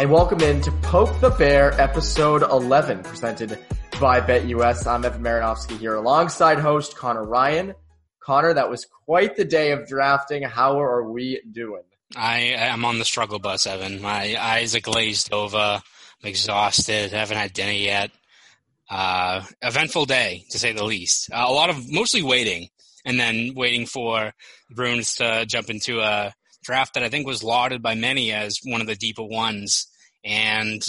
And welcome in to Poke the Bear, episode 11, presented by BetUS. I'm Evan Marinofsky here alongside host Connor Ryan. Connor, that was quite the day of drafting. How are we doing? I am on the struggle bus, Evan. My eyes are glazed over. I'm exhausted. haven't had dinner yet. Uh, eventful day, to say the least. Uh, a lot of mostly waiting, and then waiting for Bruins to jump into a draft that I think was lauded by many as one of the deeper ones. And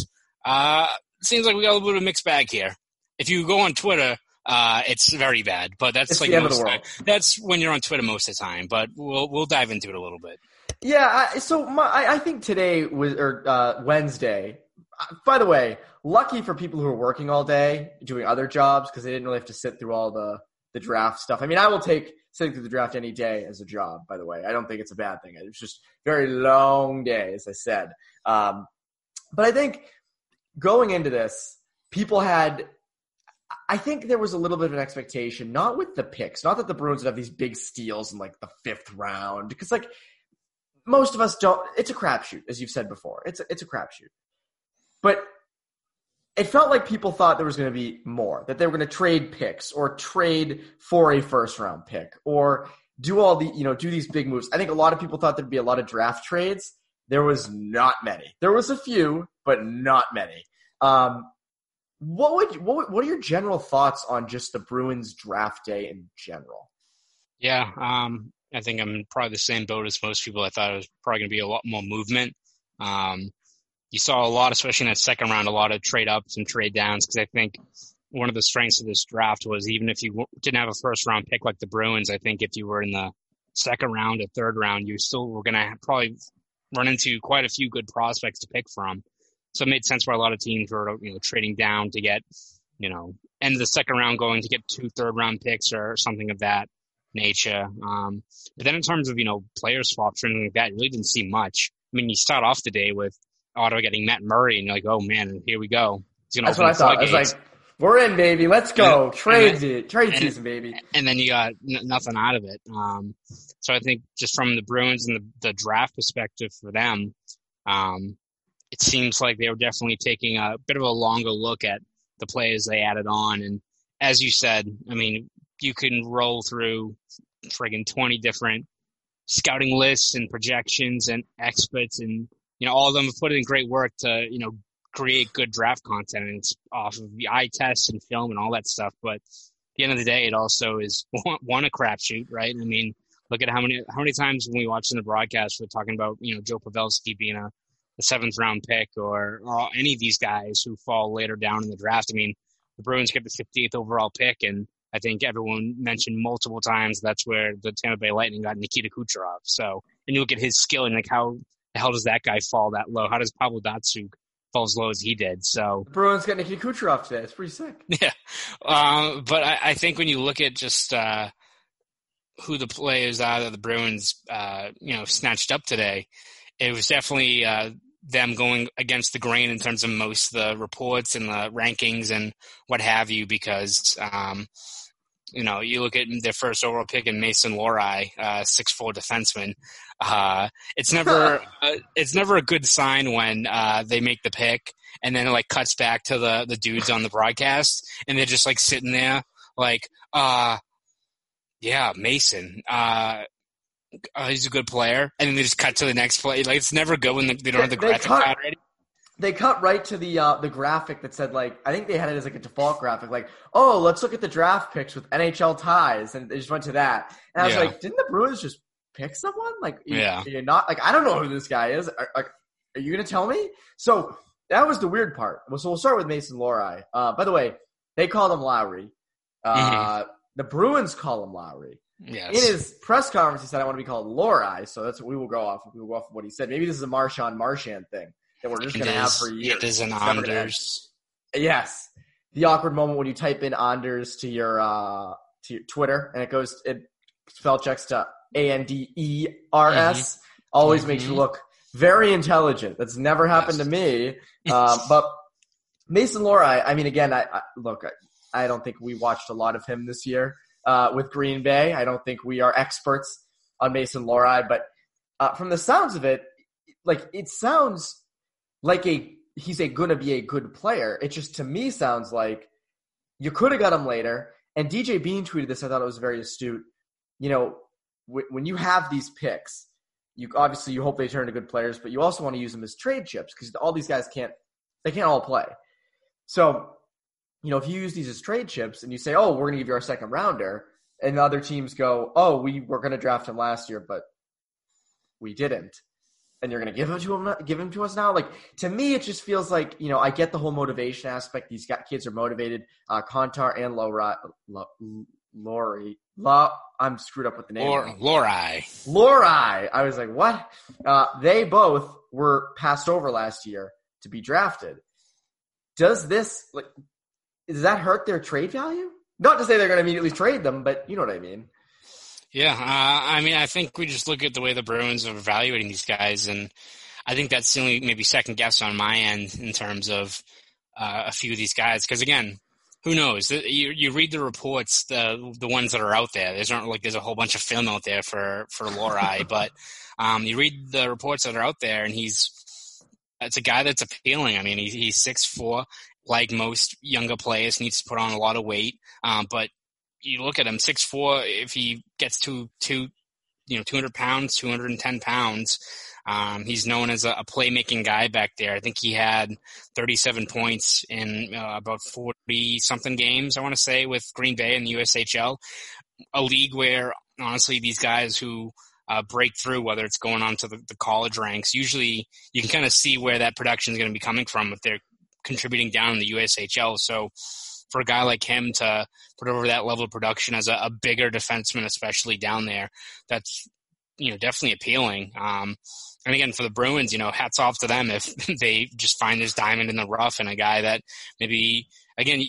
uh, it seems like we got a little bit of a mixed bag here. If you go on Twitter, uh, it's very bad, but that's it's like the end of the world. that's when you're on Twitter most of the time. But we'll we'll dive into it a little bit. Yeah, I, so my, I, I think today was or uh, Wednesday. Uh, By the way, lucky for people who are working all day doing other jobs because they didn't really have to sit through all the the draft stuff. I mean, I will take sitting through the draft any day as a job. By the way, I don't think it's a bad thing. It's just very long day, as I said. Um, but I think going into this, people had. I think there was a little bit of an expectation, not with the picks, not that the Bruins would have these big steals in like the fifth round, because like most of us don't. It's a crapshoot, as you've said before. It's a, it's a crapshoot, but it felt like people thought there was going to be more, that they were going to trade picks or trade for a first round pick or do all the you know do these big moves. I think a lot of people thought there'd be a lot of draft trades. There was not many. There was a few, but not many. Um, what would what what are your general thoughts on just the Bruins draft day in general? Yeah, um, I think I'm probably the same boat as most people. I thought it was probably going to be a lot more movement. Um, you saw a lot, especially in that second round, a lot of trade ups and trade downs because I think one of the strengths of this draft was even if you didn't have a first round pick like the Bruins, I think if you were in the second round or third round, you still were going to probably run into quite a few good prospects to pick from. So it made sense why a lot of teams were you know trading down to get you know end of the second round going to get two third round picks or something of that nature. Um, but then in terms of you know player swaps or anything like that, you really didn't see much. I mean, you start off the day with Ottawa getting Matt Murray, and you're like, oh man, here we go. He's gonna That's what I thought. I was like, "We're in, baby. Let's go. And- Trade, and- trade and- season, baby." and then you got n- nothing out of it. Um, so I think just from the Bruins and the, the draft perspective for them, um, it seems like they were definitely taking a bit of a longer look at the players they added on. And as you said, I mean, you can roll through friggin' 20 different scouting lists and projections and experts and, you know, all of them have put in great work to, you know, create good draft content and it's off of the eye tests and film and all that stuff. But at the end of the day, it also is one, a crapshoot, right? I mean, look at how many how many times when we watch in the broadcast we're talking about you know Joe Pavelski being a, a seventh round pick or, or any of these guys who fall later down in the draft. I mean, the Bruins get the 58th overall pick, and I think everyone mentioned multiple times that's where the Tampa Bay Lightning got Nikita Kucherov. So, and you look at his skill and like how the hell does that guy fall that low? How does Pavel Datsyuk fall as low as he did? So, Bruins got Nikita Kucherov today. It's pretty sick. yeah, um, but I, I think when you look at just uh, who the players are that the Bruins, uh, you know, snatched up today, it was definitely uh, them going against the grain in terms of most of the reports and the rankings and what have you. Because um, you know, you look at their first overall pick in Mason Lohrei, uh, six four defenseman. Uh, it's never uh, it's never a good sign when uh, they make the pick and then it like cuts back to the the dudes on the broadcast and they're just like sitting there like uh yeah mason uh oh, he's a good player, and then they just cut to the next play. Like it's never good when they don't have the graphic cut- they cut right to the uh, the graphic that said like I think they had it as like a default graphic like oh let's look at the draft picks with NHL ties and they just went to that and I was Yeah. like didn't the Bruins just pick someone like Yeah. you're not like I don't know who this guy is are, like are you gonna tell me so that was the weird part well, so we'll start with Mason Lohrei uh, by the way they called him Lowry uh, the Bruins call him Lowry Yes. in his press conference, he said, "I want to be called Lorai." So that's what we will go off. We will go off of what he said. Maybe this is a Marshawn Marchand thing that we're just going to have for years. It is an It's never gonna end. Anders. Yes, the awkward moment when you type in Anders to your uh, to your Twitter and it goes it spell checks to A N D E R S. Always makes you Mhm. look very intelligent. That's never happened Yes. to me. Um, but Mason Lohrei, I mean, again, I, I look, I, I don't think we watched a lot of him this year uh, with Green Bay. I don't think we are experts on Mason Lohrei, but uh, from the sounds of it, like it sounds like a he's a to be a good player. It just to me sounds like you could have got him later. And DJ Bean tweeted this. I thought it was very astute. You know, when you have these picks, you obviously you hope they turn into good players, but you also want to use them as trade chips because all these guys can't they can't all play. So, you know, if you use these as trade chips and you say, "Oh, we're going to give you our second rounder," and the other teams go, "Oh, we were going to draft him last year, but we didn't," and you're going to give him to him, give him to us now. Like to me, it just feels like you know I get the whole motivation aspect. These kids are motivated. Uh, Kuntar and Lowry, Lori, La, I'm screwed up with the name. Or Lorai. Lorai. I was like, what? Uh, they both were passed over last year to be drafted. Does this like does that hurt their trade value? Not to say they're going to immediately trade them, but you know what I mean. Yeah, uh, I mean, I think we just look at the way the Bruins are evaluating these guys, and I think that's the only maybe second guess on my end in terms of uh, a few of these guys. Because again, who knows? You you read the reports, the the ones that are out there. There's not like there's a whole bunch of film out there for for Lohrei, but um, you read the reports that are out there, and he's it's a guy that's appealing. I mean, he, he's six four, like most younger players, needs to put on a lot of weight, um, but you look at him six four. If he gets to two, you know, two hundred pounds, two hundred and ten pounds, um, he's known as a, a playmaking guy back there. I think he had thirty seven points in uh, about forty something games. I want to say with Green Bay in the USHL, a league where honestly these guys who uh, break through, whether it's going on to the, the college ranks, usually you can kind of see where that production is going to be coming from if they're contributing down in the USHL. So for a guy like him to put over that level of production as a, a bigger defenseman, especially down there, that's you know definitely appealing. Um, and again, for the Bruins, you know, hats off to them if they just find this diamond in the rough and a guy that maybe again.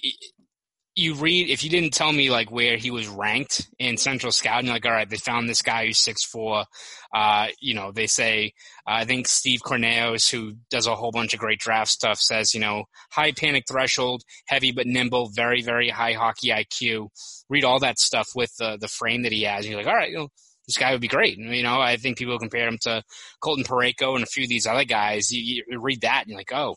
You read if you didn't tell me like where he was ranked in Central Scouting, like, all right, they found this guy who's six four. Uh, you know, they say uh, I think Steve Kournianos, who does a whole bunch of great draft stuff, says you know high panic threshold, heavy but nimble, very very high hockey IQ. Read all that stuff with the the frame that he has, and you're like, all right, you know, this guy would be great. You know, I think people compare him to Colton Parayko and a few of these other guys. You, you read that and you're like, oh,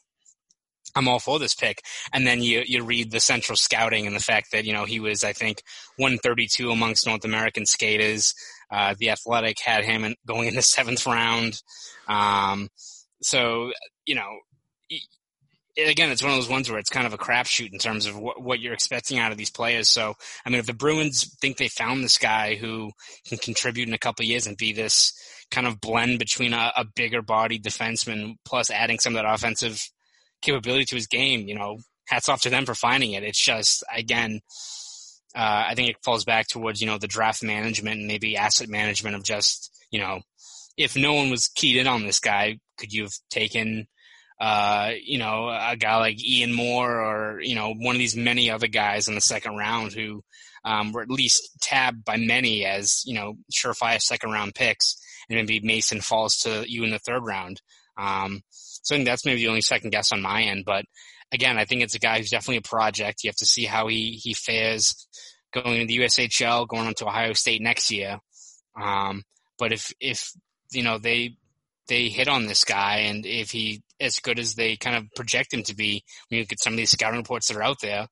I'm all for this pick. And then you you read the central scouting and the fact that you know he was I think 132 amongst North American skaters. Uh, the Athletic had him in, going in the seventh round. Um, so you know. Again, it's one of those ones where it's kind of a crapshoot in terms of what, what you're expecting out of these players. So, I mean, if the Bruins think they found this guy who can contribute in a couple years and be this kind of blend between a, a bigger bodied defenseman plus adding some of that offensive capability to his game, you know, hats off to them for finding it. It's just, again, uh, I think it falls back towards, you know, the draft management and maybe asset management of just, you know, if no one was keyed in on this guy, could you have taken, uh, you know, a guy like Ian Moore or, you know, one of these many other guys in the second round who um, were at least tabbed by many as, you know, surefire second round picks and maybe Mason falls to you in the third round. Um, so I think that's maybe the only second guess on my end. But again, I think it's a guy who's definitely a project. You have to see how he, he fares going into the USHL, going on to Ohio State next year. Um, but if, if, you know, they, they hit on this guy and if he as good as they kind of project him to be, when you look at some of these scouting reports that are out there,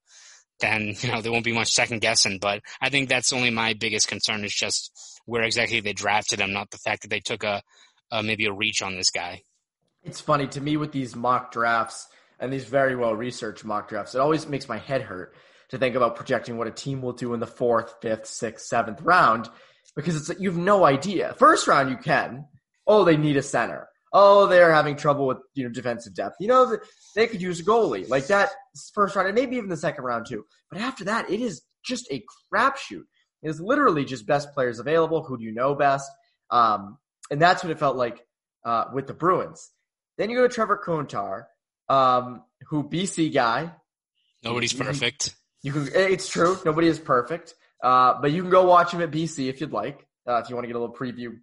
then you know there won't be much second guessing. But I think that's only my biggest concern is just where exactly they drafted him, not the fact that they took a, a maybe a reach on this guy. It's funny to me with these mock drafts and these very well researched mock drafts. It always makes my head hurt to think about projecting what a team will do in the fourth, fifth, sixth, seventh round because it's you have no idea. First round you can. Oh, they need a center. Oh, they're having trouble with you know defensive depth. You know they could use a goalie like that first round and maybe even the second round too. But after that, it is just a crapshoot. It is literally just best players available. Who do you know best? Um, and that's what it felt like uh, with the Bruins. Then you go to Trevor Kuntar, um, who BC guy. Nobody's you, perfect. You can. It's true. Nobody is perfect. Uh, but you can go watch him at BC if you'd like. Uh, if you want to get a little preview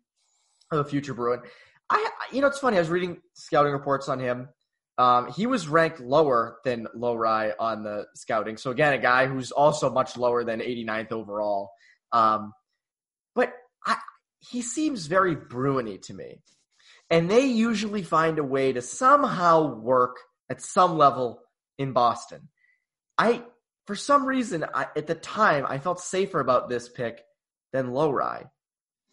the future Bruin. I, you know, it's funny. I was reading scouting reports on him. Um, he was ranked lower than Lowry on the scouting. So again, a guy who's also much lower than 89th overall. Um, but I, he seems very Bruiny to me. And they usually find a way to somehow work at some level in Boston. I, for some reason, I, at the time, I felt safer about this pick than Lowry.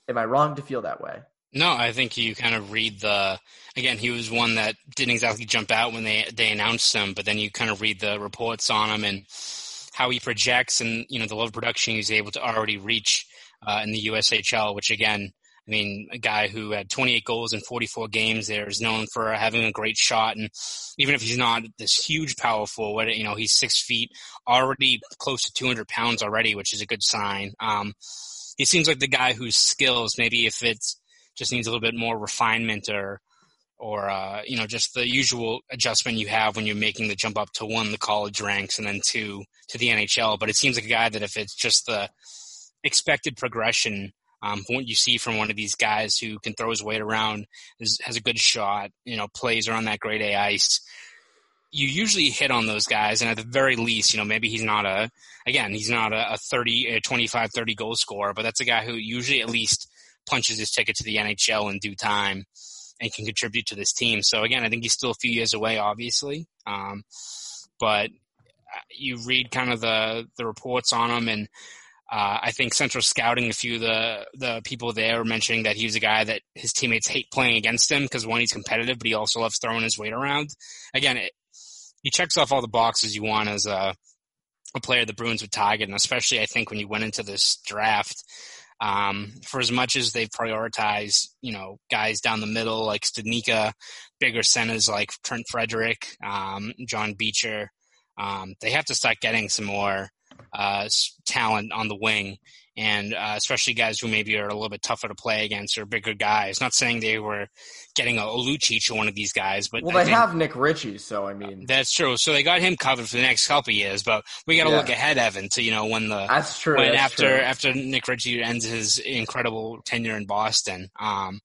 Am I wrong to feel that way? No, I think you kind of read the. Again, he was one that didn't exactly jump out when they they announced him, but then you kind of read the reports on him and how he projects, and you know the level of production he's able to already reach uh, in the USHL. Which again, I mean, a guy who had 28 goals in 44 games there is known for having a great shot, and even if he's not this huge power forward, you know he's six feet, already close to 200 pounds already, which is a good sign. Um, he seems like the guy whose skills, maybe if it's just needs a little bit more refinement or or uh, you know just the usual adjustment you have when you're making the jump up to one the college ranks and then two to the NHL. But it seems like a guy that if it's just the expected progression um, what you see from one of these guys who can throw his weight around, is, has a good shot, you know, plays around that grade A ice. You usually hit on those guys, and at the very least, you know, maybe he's not a, again, he's not a, a 30, a 25, 30 goal scorer, but that's a guy who usually at least punches his ticket to the NHL in due time and can contribute to this team. So again, I think he's still a few years away, obviously. Um, but uh, you read kind of the the reports on him, and uh, I think Central Scouting, a few of the the people there were mentioning that he was a guy that his teammates hate playing against him because one, he's competitive, but he also loves throwing his weight around. Again, it, he checks off all the boxes you want as a a player the Bruins would target, and especially I think when you went into this draft um, for as much as they've prioritized, you know, guys down the middle like Studnicka, bigger centers like Trent Frederic, um, John Beecher, um, they have to start getting some more uh, talent on the wing and uh, especially guys who maybe are a little bit tougher to play against or bigger guys. Not saying they were getting a, a Lucic or one of these guys, but well, I they have Nick Ritchie, so I mean that's true. So they got him covered for the next couple years, but we got to yeah. look ahead, Evan, to you know when the that's true. When that's after true. after Nick Ritchie ends his incredible tenure in Boston, um,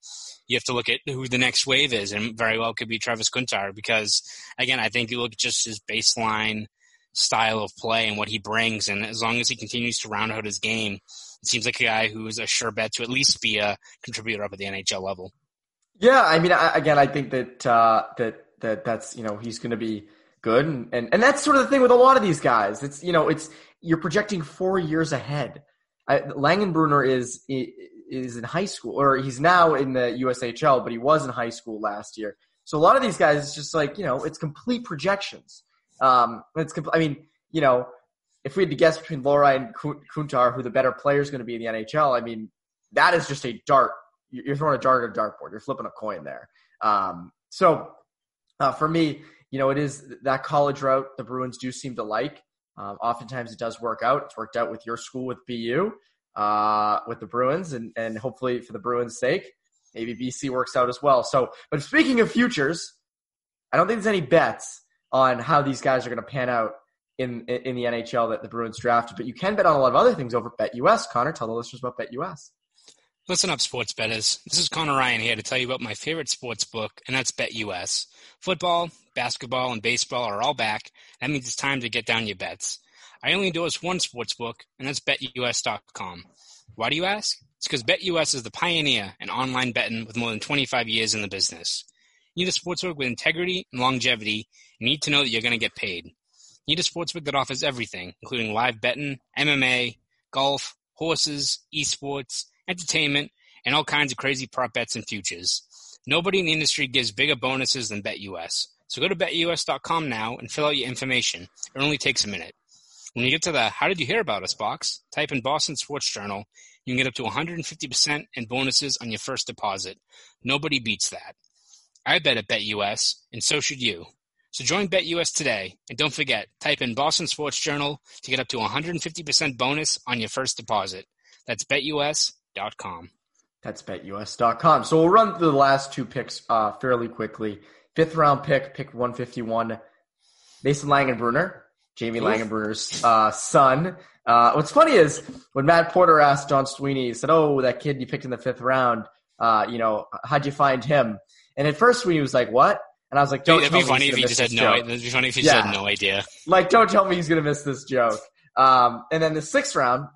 you have to look at who the next wave is, and very well could be Travis Kuntar because again, I think you look at just his baseline style of play and what he brings, and as long as he continues to round out his game it seems like a guy who is a sure bet to at least be a contributor up at the NHL level. Yeah, I mean, I, again, I think that uh, that that that's you know he's going to be good, and, and and that's sort of the thing with a lot of these guys. It's you know it's you're projecting four years ahead. I, Langenbrunner is is in high school, or he's now in the USHL, but he was in high school last year. So a lot of these guys, it's just like you know, it's complete projections. Um, it's I mean, you know, if we had to guess between Lohrei and Kuntar who the better player is going to be in the NHL, I mean, that is just a dart. You're throwing a dart at a dartboard. You're flipping a coin there. Um, so uh, for me, you know, it is that college route the Bruins do seem to like. Um, oftentimes it does work out. It's worked out with your school with BU, uh, with the Bruins, and, and hopefully for the Bruins' sake, maybe BC works out as well. So, but speaking of futures, I don't think there's any bets on how these guys are going to pan out in in the NHL that the Bruins drafted. But you can bet on a lot of other things over BetUS. Connor, tell the listeners about BetUS. Listen up, sports betters. This is Connor Ryan here to tell you about my favorite sports book, and that's BetUS. Football, basketball, and baseball are all back. That means it's time to get down your bets. I only endorse one sports book, and that's BetUS.com. Why do you ask? It's because BetUS is the pioneer in online betting with more than 25 years in the business. You need a sportsbook with integrity and longevity. You need to know that you're going to get paid. You Need a sportsbook that offers everything, including live betting, MMA, golf, horses, esports, entertainment, and all kinds of crazy prop bets and futures. Nobody in the industry gives bigger bonuses than BetUS. So go to betus.com now and fill out your information. It only takes a minute. When you get to the How Did You Hear About Us box, type in Boston Sports Journal. You can get up to 150% in bonuses on your first deposit. Nobody beats that. I bet at BetUS, and so should you. So join BetUS today, and don't forget, type in Boston Sports Journal to get up to 150% bonus on your first deposit. That's betus.com. That's betus.com. So we'll run through the last two picks uh, fairly quickly. Fifth round pick, pick 151, Mason Langenbrunner, Jamie Oof. Langenbrunner's uh, son. Uh, what's funny is when Matt Porter asked John Sweeney, he said, "Oh, that kid you picked in the fifth round, uh, you know, how'd you find him?" And at first, Sweeney was like, "What?" And I was like, "Don't." It'd be funny if he just had no. It'd be funny if he yeah. had no idea. Like, don't tell me he's gonna miss this joke. Um, and then the sixth round,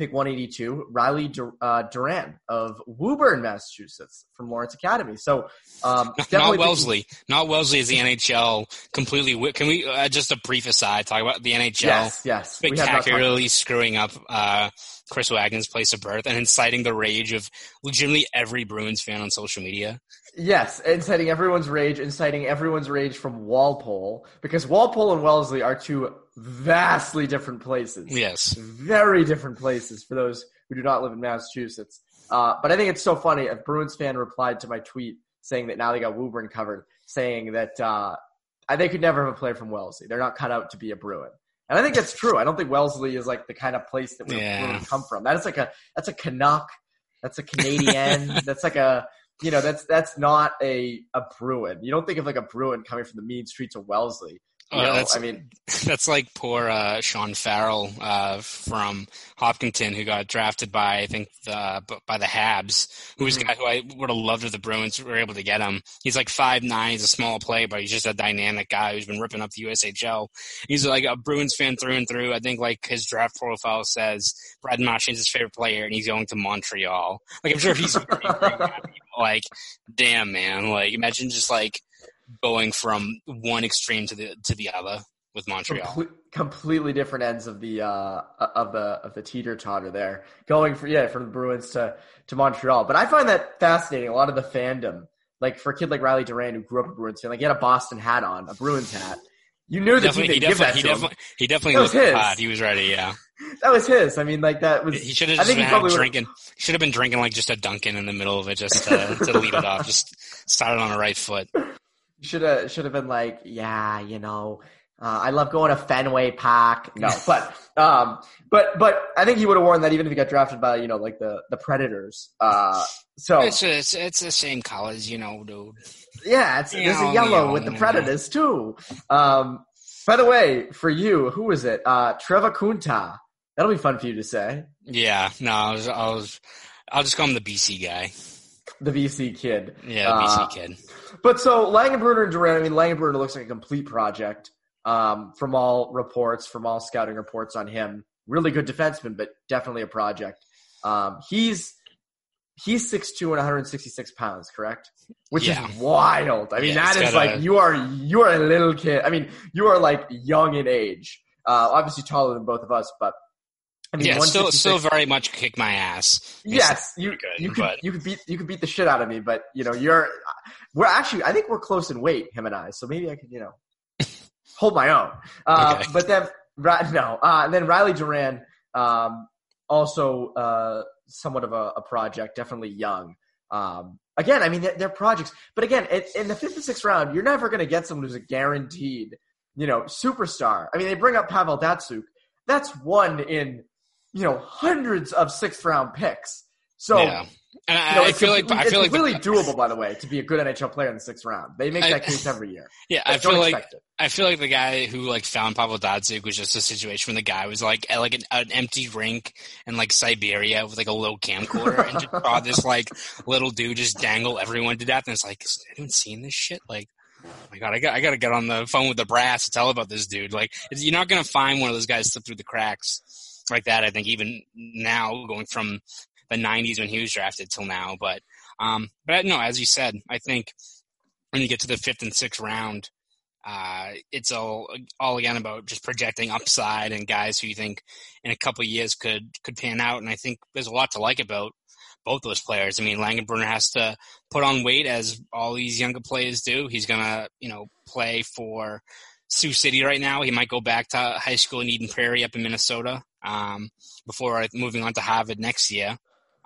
pick 182, Riley Dur- uh, Duran of Woburn, Massachusetts, from Lawrence Academy. So, um, not Wellesley, not Wellesley is the NHL completely. Can we uh, just a brief aside talk about the NHL? Yes, yes. Spectacularly screwing up uh, Chris Wagner's place of birth and inciting the rage of legitimately every Bruins fan on social media. Yes, inciting everyone's rage, inciting everyone's rage from Walpole, because Walpole and Wellesley are two vastly different places. Yes. Very different places for those who do not live in Massachusetts. Uh, but I think it's so funny. A Bruins fan replied to my tweet saying that now they got Woburn covered, saying that uh, they could never have a player from Wellesley. They're not cut out to be a Bruin. And I think that's true. I don't think Wellesley is like the kind of place that we yeah. come from. That is like a that's a Canuck. That's a Canadian. that's like a you know that's that's not a a Bruin. You don't think of like a Bruin coming from the mean streets of Wellesley. You know, that's, I mean, that's like poor uh, Sean Farrell uh, from Hopkinton, who got drafted by I think the by the Habs, who was mm-hmm. guy who I would have loved if the Bruins were able to get him. He's like five nine, he's a small player, but he's just a dynamic guy who's been ripping up the USHL. He's like a Bruins fan through and through. I think like his draft profile says Brad Marchand's his favorite player, and he's going to Montreal. Like I'm sure he's like, damn man, like imagine just like going from one extreme to the to the other with Montreal. Comple- completely different ends of the uh, of the of the teeter totter there, going for yeah from the Bruins to to Montreal. But I find that fascinating. A lot of the fandom, like for a kid like Riley Duran who grew up a Bruins fan, like he had a Boston hat on, a Bruins hat. You knew that he give that he to definitely, him. He definitely looked his. hot. He was ready. Yeah. That was his. I mean, like that was. He should have just been drinking. He should have been drinking like just a Dunkin' in the middle of it, just to, uh, to lead it off. Just started on the right foot. Should have should have been like, yeah, you know, uh, I love going to Fenway Park. No, but um, but but I think he would have worn that even if he got drafted by you know like the the Predators. Uh, so it's it's, it's the same colors, you know, dude. Yeah, it's, there's know, a yellow know, with the Predators too. Um, by the way, for you, who is it? Uh, Trevor Kunta. That'll be fun for you to say. Yeah, no, I was, I was, I'll just call him the BC guy. The BC kid. Yeah, the BC uh, kid. But so Langenbrunner and Duran, I mean, Langenbrunner looks like a complete project um, from all reports, from all scouting reports on him. Really good defenseman, but definitely a project. Um, he's he's 6'2 and 166 pounds, correct? Which yeah. is wild. I mean, yeah, that is like a... you are you are a little kid. I mean, you are like young in age. Uh, obviously taller than both of us, but I mean, yeah, still, still very much kick my ass. Yes, you good, you could but... you could beat you could beat the shit out of me, but you know you're we're actually I think we're close in weight, him and I. So maybe I could you know hold my own. Uh, okay. But then no, uh, and then Riley Duran, um, also uh, somewhat of a, a, project, definitely young. Um, again, I mean they're, they're projects, but again, it, in the fifth and sixth round, you're never going to get someone who's a guaranteed, you know, superstar. I mean, they bring up Pavel Datsyuk. That's one in you know, hundreds of sixth round picks. So, yeah. And I, know, I feel like I feel like really the, doable, by the way, to be a good NHL player in the sixth round. They make I, that case every year. Yeah, I feel like. I feel like the guy who like found Pavel Datsyuk was just a situation when the guy was like at like an, an empty rink in like Siberia with like a little camcorder and just saw this like little dude just dangle everyone to death, and it's like, is anyone seen this shit? Like, oh my god, I got I got to get on the phone with the brass to tell about this dude. Like, you're not gonna find one of those guys slip through the cracks like that. I think even now, going from the '90s when he was drafted till now, but um, but no, as you said, I think when you get to the fifth and sixth round, Uh, it's all all again about just projecting upside and guys who you think in a couple years could could pan out. And I think there's a lot to like about both those players. I mean, Langenbrunner has to put on weight as all these younger players do. He's gonna you know play for Sioux City right now. He might go back to high school in Eden Prairie up in Minnesota um, before moving on to Harvard next year.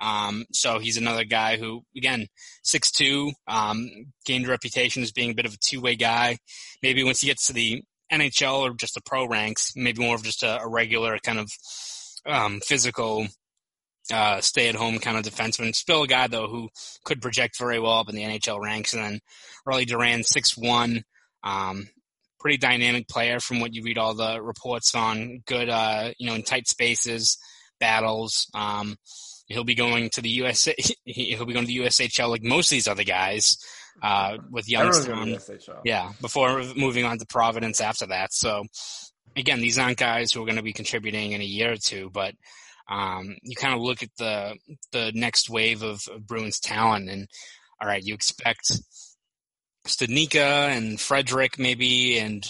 Um, so he's another guy who, again, six two, um, gained a reputation as being a bit of a two way guy. Maybe once he gets to the NHL or just the pro ranks, maybe more of just a, a regular kind of um, physical uh, stay at home kind of defenseman. Still a guy though who could project very well up in the NHL ranks. And then Riley Duran, six one, um, pretty dynamic player from what you read all the reports on. Good, uh, you know, in tight spaces, battles. Um, he'll be going to the USA. He'll be going to the USHL like most of these other guys. Uh, with Youngstown, yeah, before moving on to Providence after that. So again, these aren't guys who are going to be contributing in a year or two, but um, you kind of look at the the next wave of, of Bruins talent, and all right, you expect Studnicka and Frederic maybe, and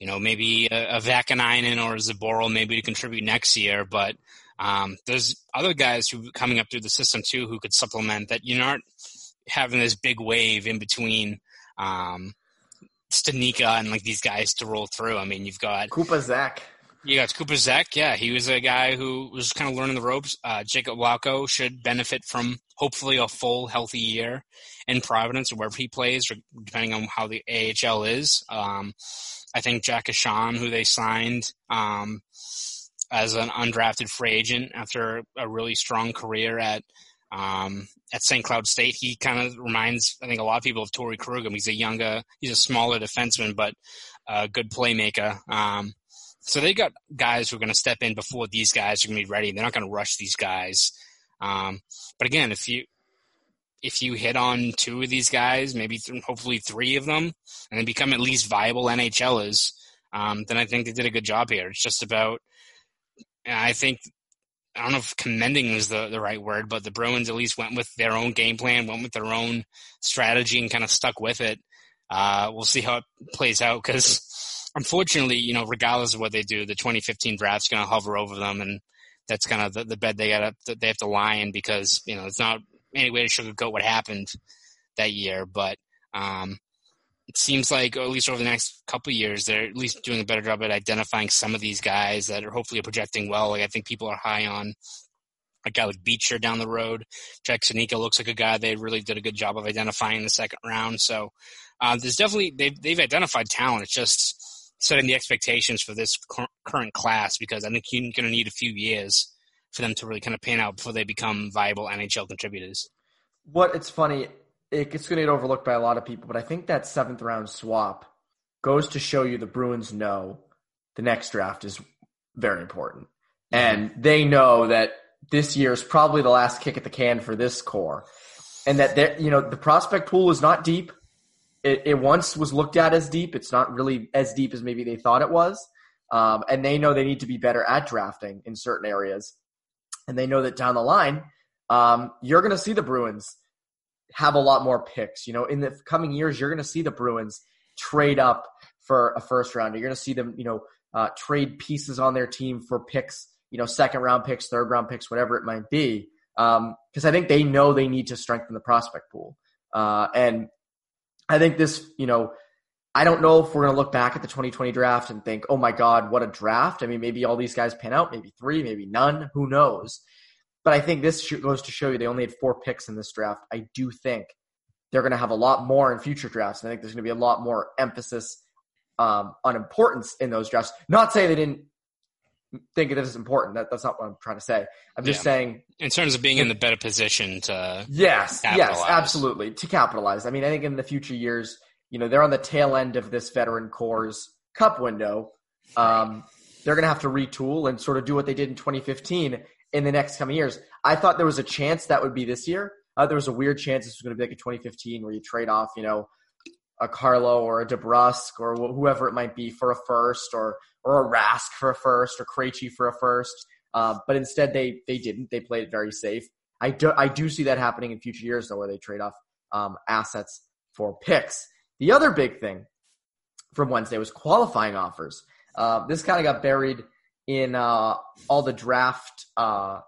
you know maybe a, a Vaakanainen or a Zboril maybe to contribute next year. But um, there's other guys who coming up through the system too who could supplement that. You're not having this big wave in between um, Studnicka and like these guys to roll through. I mean, you've got Cooper Zech. You got Cooper Zech. Yeah, he was a guy who was kind of learning the ropes. Uh, Jakub Lauko should benefit from hopefully a full, healthy year in Providence or wherever he plays, depending on how the AHL is. Um, I think Jack Ahcan, who they signed um, as an undrafted free agent after a really strong career at um, at St. Cloud State, he kind of reminds I think a lot of people of Torey Krug. He's a younger, he's a smaller defenseman, but a good playmaker. Um, so they got guys who are going to step in before these guys are going to be ready. They're not going to rush these guys. Um, but again, if you if you hit on two of these guys, maybe th- hopefully three of them, and they become at least viable NHLers, um, then I think they did a good job here. It's just about, I think, I don't know if commending is the, the right word, but the Bruins at least went with their own game plan, went with their own strategy, and kind of stuck with it. Uh, we'll see how it plays out because unfortunately, you know, regardless of what they do, the 2015 draft's going to hover over them, and that's kind of the, the bed they got to they have to lie in because you know it's not any way to sugarcoat what happened that year, but um, it seems like at least over the next couple years, they're at least doing a better job at identifying some of these guys that are hopefully projecting well. Like I think people are high on a guy like Beecher down the road. Jack Studnicka looks like a guy they really did a good job of identifying in the second round. So uh, there's definitely they've they've identified talent. It's just setting the expectations for this current class because I think you're going to need a few years for them to really kind of pan out before they become viable NHL contributors. What it's funny, it's going to get overlooked by a lot of people, but I think that seventh round swap goes to show you the Bruins know the next draft is very important. Mm-hmm. And they know that this year is probably the last kick at the can for this core. And that, you know, the prospect pool is not deep it, it once was looked at as deep. It's not really as deep as maybe they thought it was. Um, and they know they need to be better at drafting in certain areas. And they know that down the line, um, you're going to see the Bruins have a lot more picks. You know, in the coming years, you're going to see the Bruins trade up for a first rounder. You're going to see them, you know, uh, trade pieces on their team for picks, you know, second round picks, third round picks, whatever it might be. Because um, I think they know they need to strengthen the prospect pool. Uh, and I think this, you know, I don't know if we're going to look back at the 2020 draft and think, oh my God, what a draft. I mean, maybe all these guys pan out, maybe three, maybe none, who knows. But I think this goes to show you they only had four picks in this draft. I do think they're going to have a lot more in future drafts. I think there's going to be a lot more emphasis um, on importance in those drafts. Not saying they didn't think of this as important. That, that's not what I'm trying to say. I'm just yeah. saying in terms of being in the better position to yes, yes, absolutely to capitalize. I mean, I think in the future years, you know, they're on the tail end of this veteran core's cup window. Um, they're going to have to retool and sort of do what they did in 2015 in the next coming years. I thought there was a chance that would be this year. Uh, there was a weird chance this was going to be like a 2015 where you trade off, you know, a Carlo or a DeBrusk or wh- whoever it might be for a first or or a Rask for a first or Krejci for a first. Uh, but instead, they they didn't. They played it very safe. I do I do see that happening in future years though, where they trade off um, assets for picks. The other big thing from Wednesday was qualifying offers. Uh, this kind of got buried in uh, all the draft uh,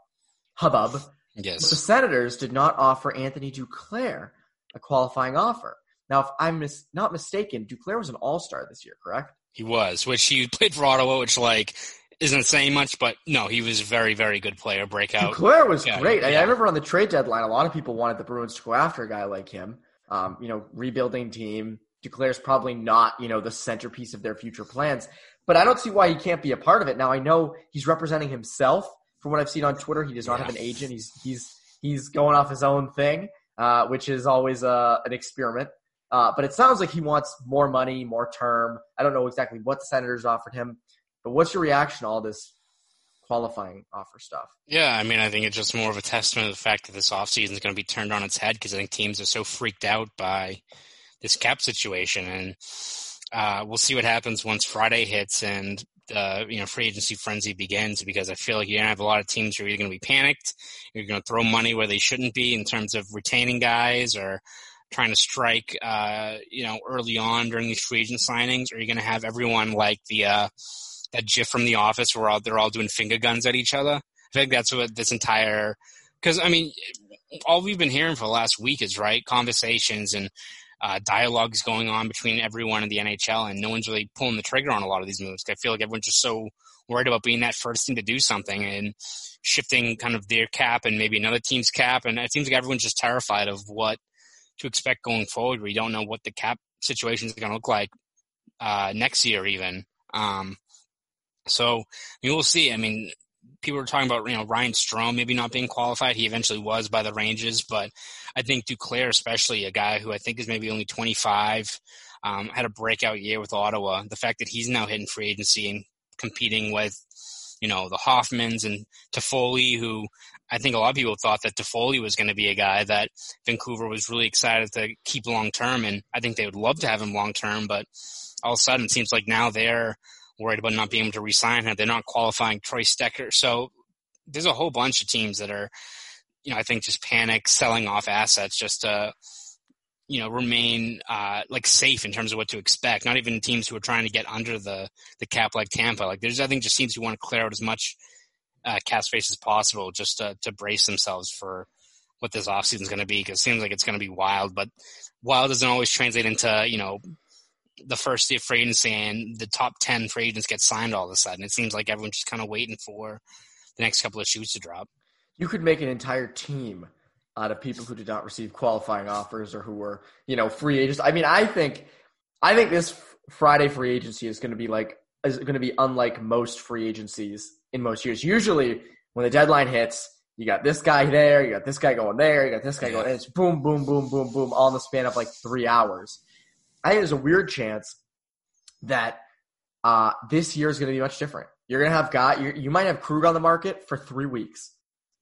hubbub. Yes. But the Senators did not offer Anthony Duclair a qualifying offer. Now, if I'm mis- not mistaken, Duclair was an All Star this year, correct? He was, which he played for Ottawa, which like isn't saying much, but no, he was a very, very good player, breakout. Duclair was Yeah, great. I, yeah. I remember on the trade deadline, a lot of people wanted the Bruins to go after a guy like him. Um, you know, rebuilding team. Duclair's probably not, you know, the centerpiece of their future plans, but I don't see why he can't be a part of it. Now, I know he's representing himself. From what I've seen on Twitter, he does not have an agent. He's he's he's going off his own thing, uh, which is always uh, an experiment. Uh, but it sounds like he wants more money, more term. I don't know exactly what the Senators offered him, but what's your reaction to all this qualifying offer stuff? Yeah, I mean, I think it's just more of a testament to the fact that this offseason is going to be turned on its head because I think teams are so freaked out by this cap situation, and uh, we'll see what happens once Friday hits and the you know free agency frenzy begins. Because I feel like you're to have a lot of teams who are either going to be panicked, you're going to throw money where they shouldn't be in terms of retaining guys or trying to strike, uh, you know, early on during these free agent signings, or you're going to have everyone like the uh, that GIF from The Office where all, they're all doing finger guns at each other. I think that's what this entire because I mean, all we've been hearing for the last week is right conversations and uh, dialogues going on between everyone in the NHL, and no one's really pulling the trigger on a lot of these moves. I feel like everyone's just so worried about being that first team to do something and shifting kind of their cap and maybe another team's cap, and it seems like everyone's just terrified of what to expect going forward. We don't know what the cap situation is going to look like uh, next year, even. Um, so I mean, we'll see. I mean, people were talking about you know Ryan Strome maybe not being qualified. He eventually was by the Rangers, but I think Duclair, especially a guy who I think is maybe only 25, um, had a breakout year with Ottawa. The fact that he's now hitting free agency and competing with you know the Hoffmans and Toffoli, who I think a lot of people thought that Toffoli was going to be a guy that Vancouver was really excited to keep long term, and I think they would love to have him long term. But all of a sudden, it seems like now they're worried about not being able to re-sign him. They're not qualifying Troy Stecher, so there's a whole bunch of teams that are, you know, I think just panic selling off assets just to, you know, remain uh, like safe in terms of what to expect. Not even teams who are trying to get under the the cap like Tampa. Like there's I think just teams who want to clear out as much uh, cap space as possible just to, to brace themselves for what this offseason is going to be because it seems like it's going to be wild, but wild doesn't always translate into you know the first day of free agency and the top 10 free agents get signed all of a sudden. It seems like everyone's just kind of waiting for the next couple of shoots to drop. You could make an entire team out of people who did not receive qualifying offers or who were, you know, free agents. I mean, I think, I think this Friday free agency is going to be like, is going to be unlike most free agencies in most years. Usually, when the deadline hits, you got this guy there, you got this guy going there, you got this guy going, and it's boom, boom, boom, boom, boom, all in the span of like three hours. I think there's a weird chance that uh, this year is going to be much different. You're going to have guy, you you might have Krug on the market for three weeks.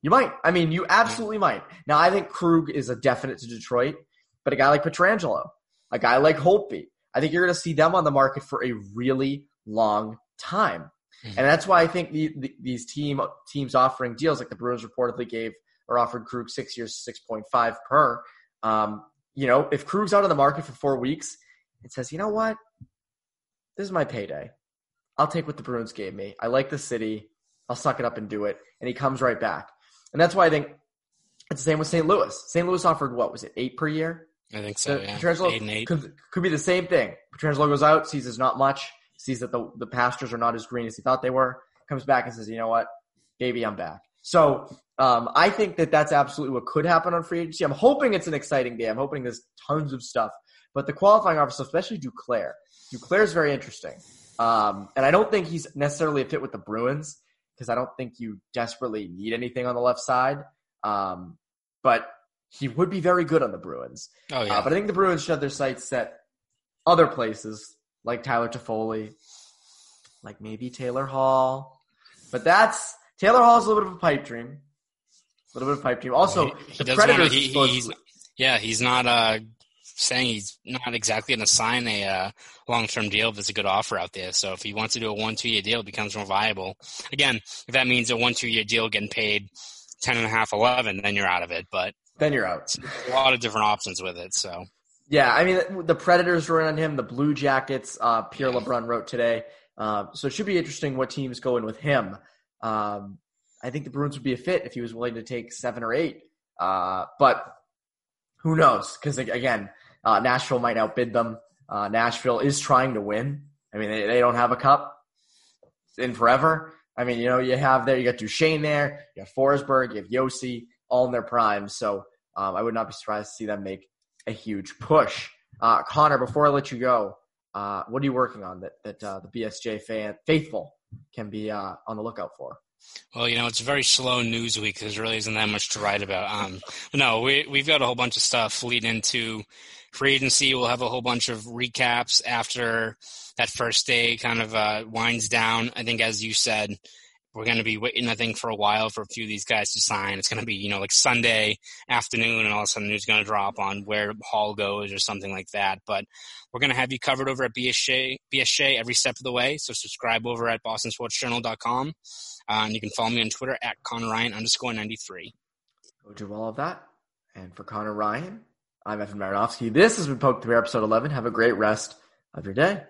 You might. I mean, you absolutely might. Now, I think Krug is a definite to Detroit, but a guy like Pietrangelo, a guy like Holtby, I think you're going to see them on the market for a really long time. Mhm. And that's why I think the, the, these team teams offering deals like the Bruins reportedly gave or offered Krug six years, six point five per. Um, you know, if Krug's out of the market for four weeks, it says, you know what, this is my payday. I'll take what the Bruins gave me. I like the city. I'll suck it up and do it. And he comes right back. And that's why I think it's the same with St. Louis. St. Louis offered what was it, eight per year? I think so. The- Yeah, Pietrangelo eight and eight. Could, could be the same thing. Pietrangelo goes out, sees there's not much, sees that the, the pastures are not as green as he thought they were, comes back and says, you know what, baby, I'm back. So um, I think that that's absolutely what could happen on free agency. I'm hoping it's an exciting day. I'm hoping there's tons of stuff. But the qualifying offer, especially Duclair, Duclair is very interesting. Um, and I don't think he's necessarily a fit with the Bruins because I don't think you desperately need anything on the left side. Um, but he would be very good on the Bruins. Oh yeah, Uh, but I think the Bruins should have their sights set other places, like Tyler Toffoli, like maybe Taylor Hall. But that's Taylor Hall is a little bit of a pipe dream. A little bit of a pipe dream. Also, He- he the Predators. wanna- he- he's- yeah, he's not uh, saying he's not exactly going to sign a uh, long-term deal if there's a good offer out there. So if he wants to do a one-two-year deal, it becomes more viable. Again, if that means a one-two-year deal getting paid ten and a half, eleven, then you're out of it. But then you're out. a lot of different options with it. So Yeah, I mean the Predators were in on him. The Blue Jackets, uh, Pierre LeBrun wrote today. Uh, so it should be interesting what teams go in with him. Um, I think the Bruins would be a fit if he was willing to take seven or eight. Uh, but who knows? Because again, uh, Nashville might outbid them. Uh, Nashville is trying to win. I mean, they, they don't have a cup in forever. I mean, you know, you have there, you got Duchene there, you have Forsberg, you have Josi, all in their prime. So um, I would not be surprised to see them make a huge push. Uh, Conor, before I let you go, uh, what are you working on that that uh, the BSJ fan faithful can be uh, on the lookout for? Well, you know, it's a very slow news week there really isn't that much to write about. Um, no, we we've got a whole bunch of stuff leading into free agency. We'll have a whole bunch of recaps after that first day kind of uh, winds down. I think, as you said, we're going to be waiting, I think, for a while for a few of these guys to sign. It's going to be, you know, like Sunday afternoon, and all of a sudden news going to drop on where Hall goes or something like that. But we're going to have you covered over at BSJ, every step of the way. So subscribe over at bostonsportsjournal.com. Uh, and you can follow me on Twitter at Conor Ryan underscore 93. Go do all of that. And for Conor Ryan, I'm Evan Marinofsky. This has been Poke Through episode 11. Have a great rest of your day.